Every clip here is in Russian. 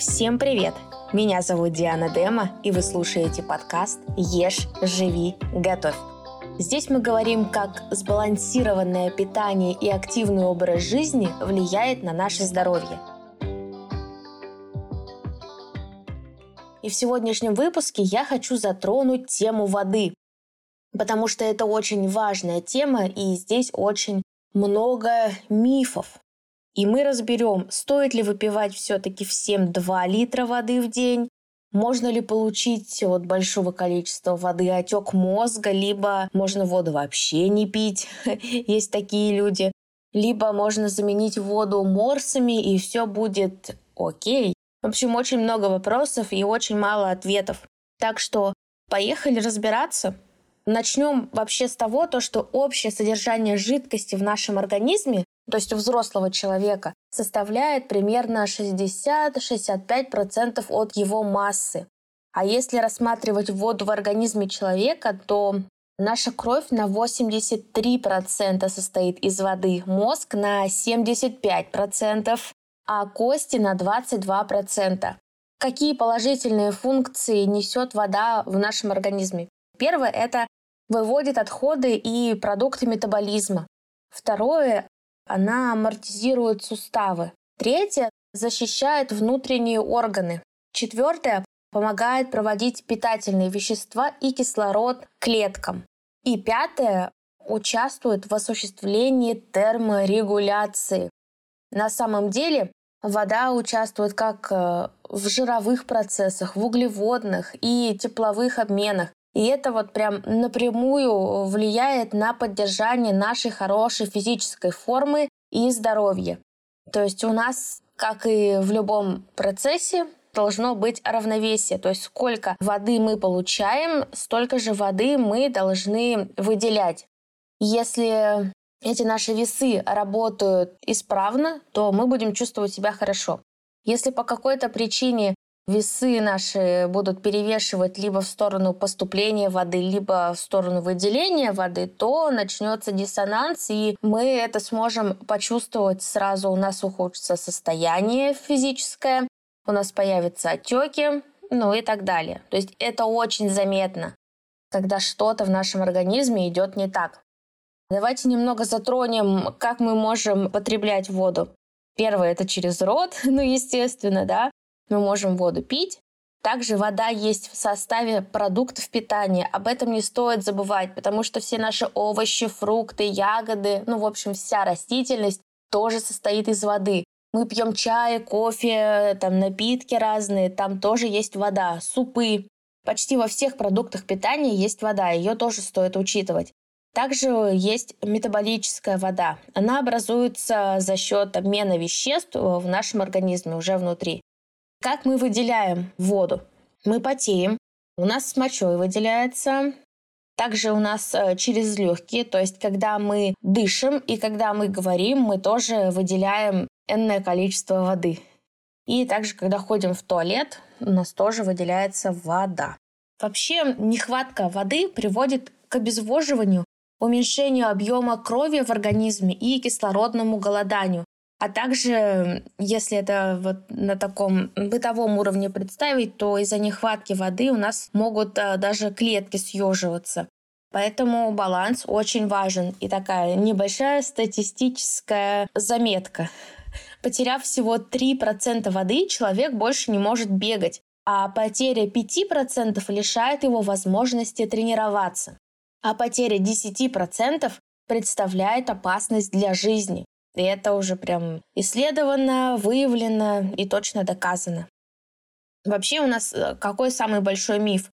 Всем привет! Меня зовут Диана Дема, и вы слушаете подкаст «Ешь, живи, готовь». Здесь мы говорим, как сбалансированное питание и активный образ жизни влияет на наше здоровье. И в сегодняшнем выпуске я хочу затронуть тему воды, потому что это очень важная тема, и здесь очень много мифов. И мы разберем, стоит ли выпивать все-таки всем 2 литра воды в день, можно ли получить от большого количества воды отек мозга, либо можно воду вообще не пить, есть такие люди, либо можно заменить воду морсами, и все будет окей. В общем, очень много вопросов и очень мало ответов. Так что поехали разбираться. Начнем вообще с того, то, что общее содержание жидкости в нашем организме то есть у взрослого человека, составляет примерно 60-65% от его массы. А если рассматривать воду в организме человека, то наша кровь на 83% состоит из воды, мозг на 75%, а кости на 22%. Какие положительные функции несет вода в нашем организме? Первое – это выводит отходы и продукты метаболизма. Второе она амортизирует суставы. Третье – защищает внутренние органы. Четвертое – помогает проводить питательные вещества и кислород клеткам. И пятое – участвует в осуществлении терморегуляции. На самом деле вода участвует как э, в жировых процессах, в углеводных и тепловых обменах. И это вот прям напрямую влияет на поддержание нашей хорошей физической формы и здоровья. То есть у нас, как и в любом процессе, должно быть равновесие. То есть сколько воды мы получаем, столько же воды мы должны выделять. Если эти наши весы работают исправно, то мы будем чувствовать себя хорошо. Если по какой-то причине весы наши будут перевешивать либо в сторону поступления воды, либо в сторону выделения воды, то начнется диссонанс, и мы это сможем почувствовать сразу. У нас ухудшится состояние физическое, у нас появятся отеки, ну и так далее. То есть это очень заметно, когда что-то в нашем организме идет не так. Давайте немного затронем, как мы можем потреблять воду. Первое – это через рот, ну, естественно, да мы можем воду пить. Также вода есть в составе продуктов питания. Об этом не стоит забывать, потому что все наши овощи, фрукты, ягоды, ну, в общем, вся растительность тоже состоит из воды. Мы пьем чай, кофе, там напитки разные, там тоже есть вода, супы. Почти во всех продуктах питания есть вода, ее тоже стоит учитывать. Также есть метаболическая вода. Она образуется за счет обмена веществ в нашем организме уже внутри. Как мы выделяем воду? Мы потеем, у нас с мочой выделяется, также у нас э, через легкие, то есть когда мы дышим и когда мы говорим, мы тоже выделяем энное количество воды. И также, когда ходим в туалет, у нас тоже выделяется вода. Вообще, нехватка воды приводит к обезвоживанию, уменьшению объема крови в организме и кислородному голоданию. А также, если это вот на таком бытовом уровне представить, то из-за нехватки воды у нас могут а, даже клетки съеживаться. Поэтому баланс очень важен. И такая небольшая статистическая заметка. Потеряв всего 3% воды, человек больше не может бегать, а потеря 5% лишает его возможности тренироваться. А потеря 10% представляет опасность для жизни. И это уже прям исследовано, выявлено и точно доказано. Вообще у нас э, какой самый большой миф?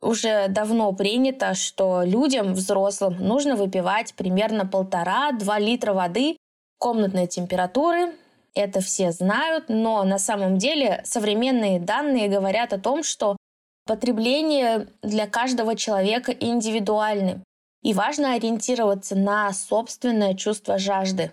Уже давно принято, что людям, взрослым, нужно выпивать примерно полтора-два литра воды комнатной температуры. Это все знают, но на самом деле современные данные говорят о том, что потребление для каждого человека индивидуальны. И важно ориентироваться на собственное чувство жажды.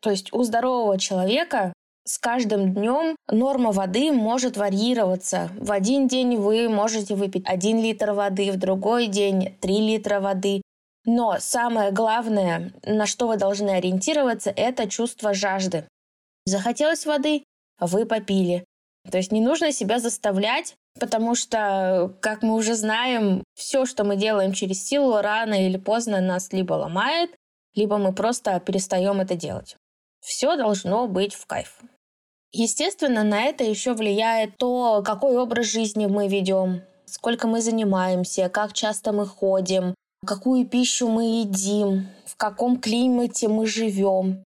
То есть у здорового человека с каждым днем норма воды может варьироваться. В один день вы можете выпить 1 литр воды, в другой день 3 литра воды. Но самое главное, на что вы должны ориентироваться, это чувство жажды. Захотелось воды, вы попили. То есть не нужно себя заставлять, потому что, как мы уже знаем, все, что мы делаем через силу, рано или поздно нас либо ломает, либо мы просто перестаем это делать. Все должно быть в кайф. Естественно, на это еще влияет то, какой образ жизни мы ведем, сколько мы занимаемся, как часто мы ходим, какую пищу мы едим, в каком климате мы живем.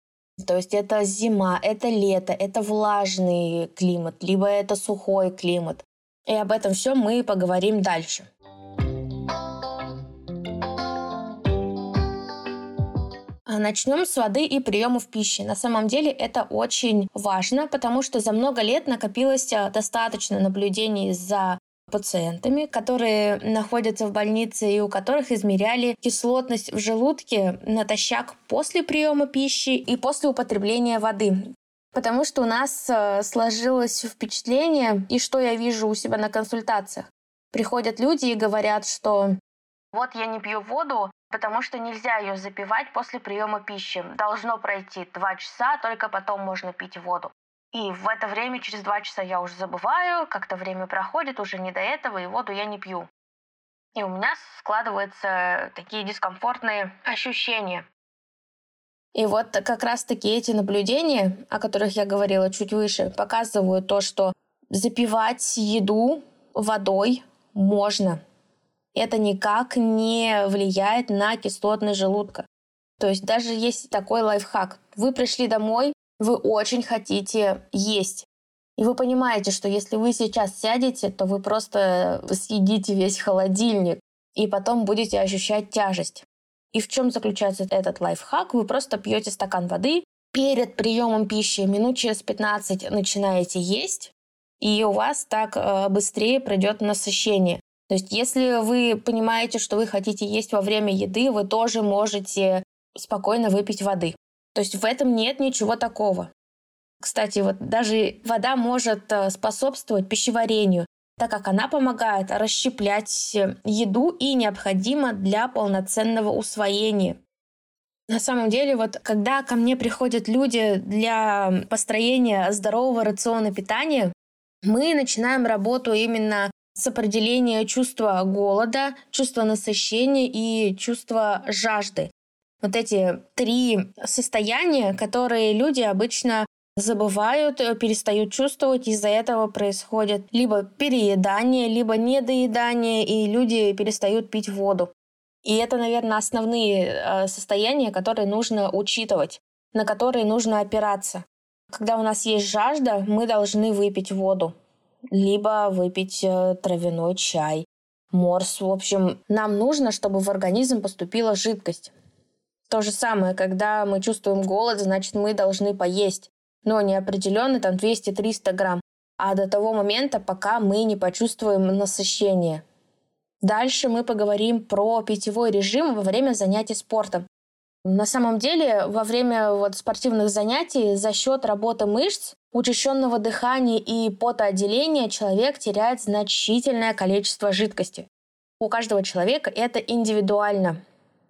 То есть это зима, это лето, это влажный климат, либо это сухой климат. И об этом все мы поговорим дальше. Начнем с воды и приемов пищи. На самом деле это очень важно, потому что за много лет накопилось а, достаточно наблюдений за пациентами, которые находятся в больнице и у которых измеряли кислотность в желудке натощак после приема пищи и после употребления воды. Потому что у нас э, сложилось впечатление, и что я вижу у себя на консультациях. Приходят люди и говорят, что вот я не пью воду, потому что нельзя ее запивать после приема пищи. Должно пройти два часа, только потом можно пить воду. И в это время, через два часа я уже забываю, как-то время проходит, уже не до этого, и воду я не пью. И у меня складываются такие дискомфортные ощущения. И вот как раз-таки эти наблюдения, о которых я говорила чуть выше, показывают то, что запивать еду водой можно. Это никак не влияет на кислотность желудка. То есть даже есть такой лайфхак. Вы пришли домой, вы очень хотите есть. И вы понимаете, что если вы сейчас сядете, то вы просто съедите весь холодильник и потом будете ощущать тяжесть. И в чем заключается этот лайфхак? Вы просто пьете стакан воды, перед приемом пищи минут через 15 начинаете есть, и у вас так э, быстрее пройдет насыщение. То есть если вы понимаете, что вы хотите есть во время еды, вы тоже можете спокойно выпить воды. То есть в этом нет ничего такого. Кстати, вот даже вода может э, способствовать пищеварению, так как она помогает расщеплять э, еду и необходима для полноценного усвоения. На самом деле, вот когда ко мне приходят люди для построения здорового рациона питания, мы начинаем работу именно с определения чувства голода, чувства насыщения и чувства жажды вот эти три состояния, которые люди обычно забывают, э, перестают чувствовать, из-за этого происходит либо переедание, либо недоедание, и люди перестают пить воду. И это, наверное, основные э, состояния, которые нужно учитывать, на которые нужно опираться. Когда у нас есть жажда, мы должны выпить воду, либо выпить э, травяной чай, морс. В общем, нам нужно, чтобы в организм поступила жидкость. То же самое, когда мы чувствуем голод, значит, мы должны поесть. Но не определенно там 200-300 грамм, а до того момента, пока мы не почувствуем насыщение. Дальше мы поговорим про питьевой режим во время занятий спортом. На самом деле, во время вот спортивных занятий за счет работы мышц, учащенного дыхания и потоотделения человек теряет значительное количество жидкости. У каждого человека это индивидуально.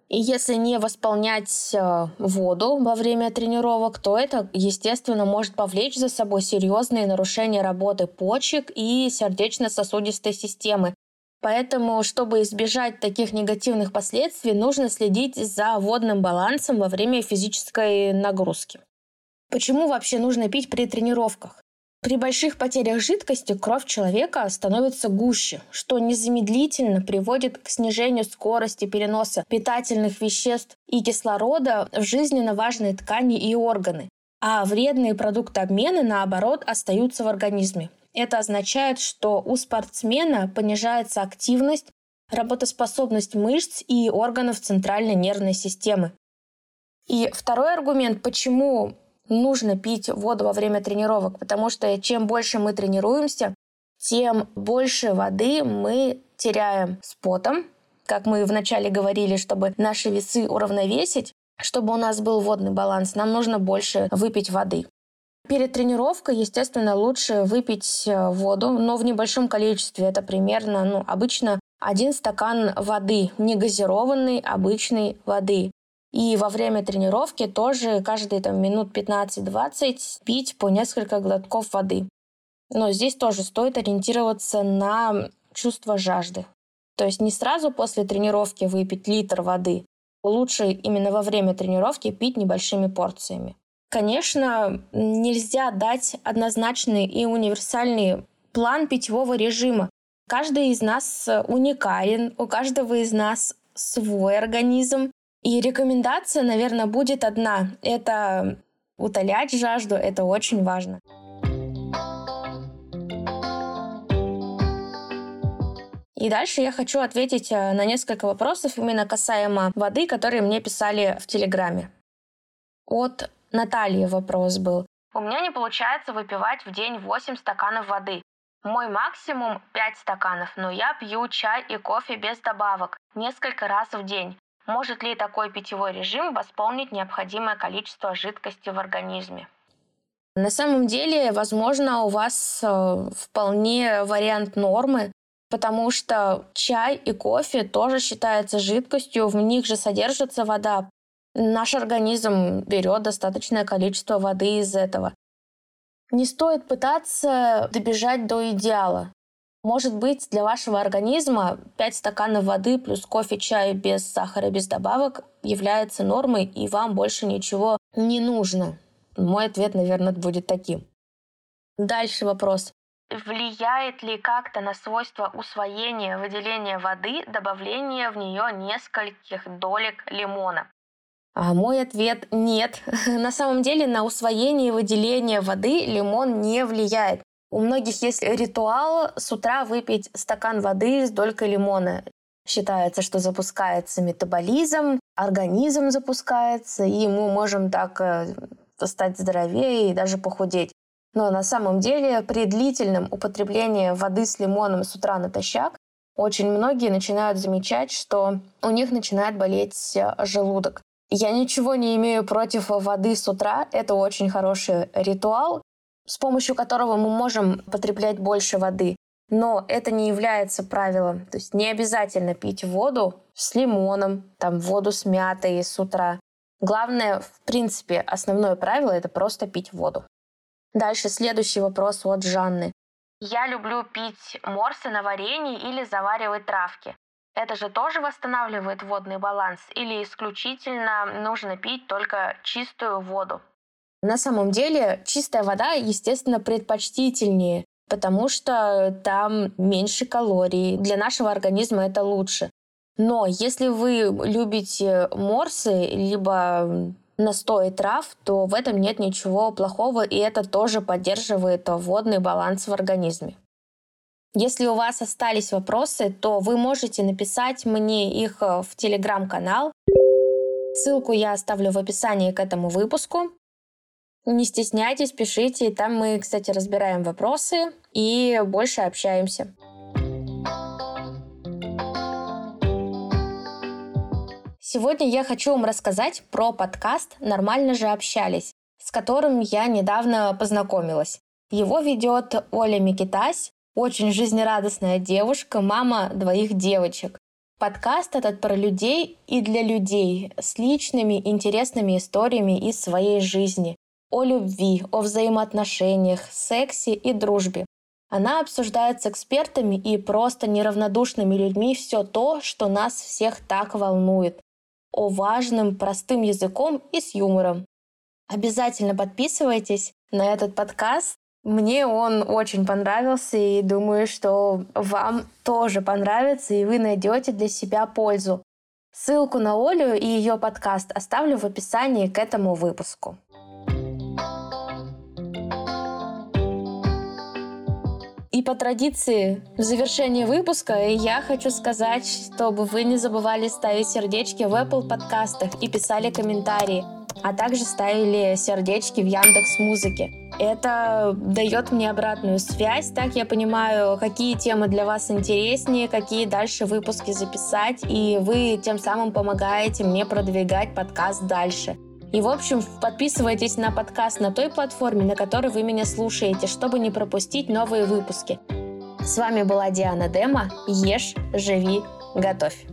И если не восполнять э, воду во время тренировок, то это, естественно, может повлечь за собой серьезные нарушения работы почек и сердечно-сосудистой системы. Поэтому, чтобы избежать таких негативных последствий, нужно следить за водным балансом во время физической нагрузки. Почему вообще нужно пить при тренировках? При больших потерях жидкости кровь человека становится гуще, что незамедлительно приводит к снижению скорости переноса питательных веществ и кислорода в жизненно важные ткани и органы. А вредные продукты обмена, наоборот, остаются в организме. Это означает, что у спортсмена понижается активность, работоспособность мышц и органов центральной нервной системы. И второй аргумент, почему нужно пить воду во время тренировок, потому что чем больше мы тренируемся, тем больше воды мы теряем с потом. Как мы вначале говорили, чтобы наши весы уравновесить, чтобы у нас был водный баланс, нам нужно больше выпить воды. Перед тренировкой, естественно, лучше выпить э, воду, но в небольшом количестве. Это примерно, ну, обычно один стакан воды, не газированной, обычной воды. И во время тренировки тоже каждые там, минут 15-20 пить по несколько глотков воды. Но здесь тоже стоит ориентироваться на чувство жажды. То есть не сразу после тренировки выпить литр воды. Лучше именно во время тренировки пить небольшими порциями. Конечно, нельзя дать однозначный и универсальный план питьевого режима. Каждый из нас уникален, у каждого из нас свой организм. И рекомендация, наверное, будет одна. Это утолять жажду, это очень важно. И дальше я хочу ответить э, на несколько вопросов именно касаемо воды, которые мне писали в Телеграме. От Натальи вопрос был. У меня не получается выпивать в день 8 стаканов воды. Мой максимум 5 стаканов, но я пью чай и кофе без добавок несколько раз в день. Может ли такой питьевой режим восполнить необходимое количество жидкости в организме? На самом деле, возможно, у вас э, вполне вариант нормы, потому что чай и кофе тоже считаются жидкостью, в них же содержится вода. Наш организм берет достаточное количество воды из этого. Не стоит пытаться добежать до идеала. Может быть, для вашего организма 5 стаканов воды плюс кофе, чай без сахара, без добавок является нормой, и вам больше ничего не нужно. Мой ответ, наверное, будет таким. Дальше вопрос. Влияет ли как-то на свойства усвоения выделения воды добавление в нее нескольких долек лимона? А мой ответ – нет. На самом деле на усвоение и выделение воды лимон не влияет. У многих есть ритуал с утра выпить стакан воды с долькой лимона. Считается, что запускается метаболизм, организм запускается, и мы можем так э, стать здоровее и даже похудеть. Но на самом деле при длительном употреблении воды с лимоном с утра натощак очень многие начинают замечать, что у них начинает болеть э, желудок. Я ничего не имею против воды с утра. Это очень хороший ритуал, с помощью которого мы можем потреблять больше воды. Но это не является правилом. То есть не обязательно пить воду с лимоном, там воду с мятой с утра. Главное, в принципе, основное правило – это просто пить воду. Дальше следующий вопрос от Жанны. Я люблю пить морсы на варенье или заваривать травки. Это же тоже восстанавливает водный баланс или исключительно нужно пить только чистую воду? На самом деле чистая вода, естественно, предпочтительнее, потому что там меньше калорий. Для нашего организма это лучше. Но если вы любите морсы, либо настои трав, то в этом нет ничего плохого, и это тоже поддерживает водный баланс в организме. Если у вас остались вопросы, то вы можете написать мне их э, в телеграм-канал. Ссылку я оставлю в описании к этому выпуску. Не стесняйтесь, пишите. Там мы, кстати, разбираем вопросы и больше общаемся. Сегодня я хочу вам рассказать про подкаст «Нормально же общались», с которым я недавно познакомилась. Его ведет Оля Микитась, очень жизнерадостная девушка, мама двоих девочек. Подкаст этот про людей и для людей с личными интересными историями из своей жизни. О любви, о взаимоотношениях, сексе и дружбе. Она обсуждает с экспертами и просто неравнодушными людьми все то, что нас всех так волнует о важном простым языком и с юмором. Обязательно подписывайтесь на этот подкаст. Мне он очень понравился и думаю, что вам тоже понравится и вы найдете для себя пользу. Ссылку на Олю и ее подкаст оставлю в описании к этому выпуску. И по традиции в завершении выпуска я хочу сказать, чтобы вы не забывали ставить сердечки в Apple подкастах и писали комментарии, а также ставили сердечки в Яндекс Музыке. Это дает мне обратную связь, так я понимаю, какие темы для вас интереснее, какие дальше выпуски записать, и вы тем самым помогаете мне продвигать подкаст дальше. И, в общем, подписывайтесь на подкаст на той платформе, на которой вы меня слушаете, чтобы не пропустить новые выпуски. С вами была Диана Дема. Ешь, живи, готовь.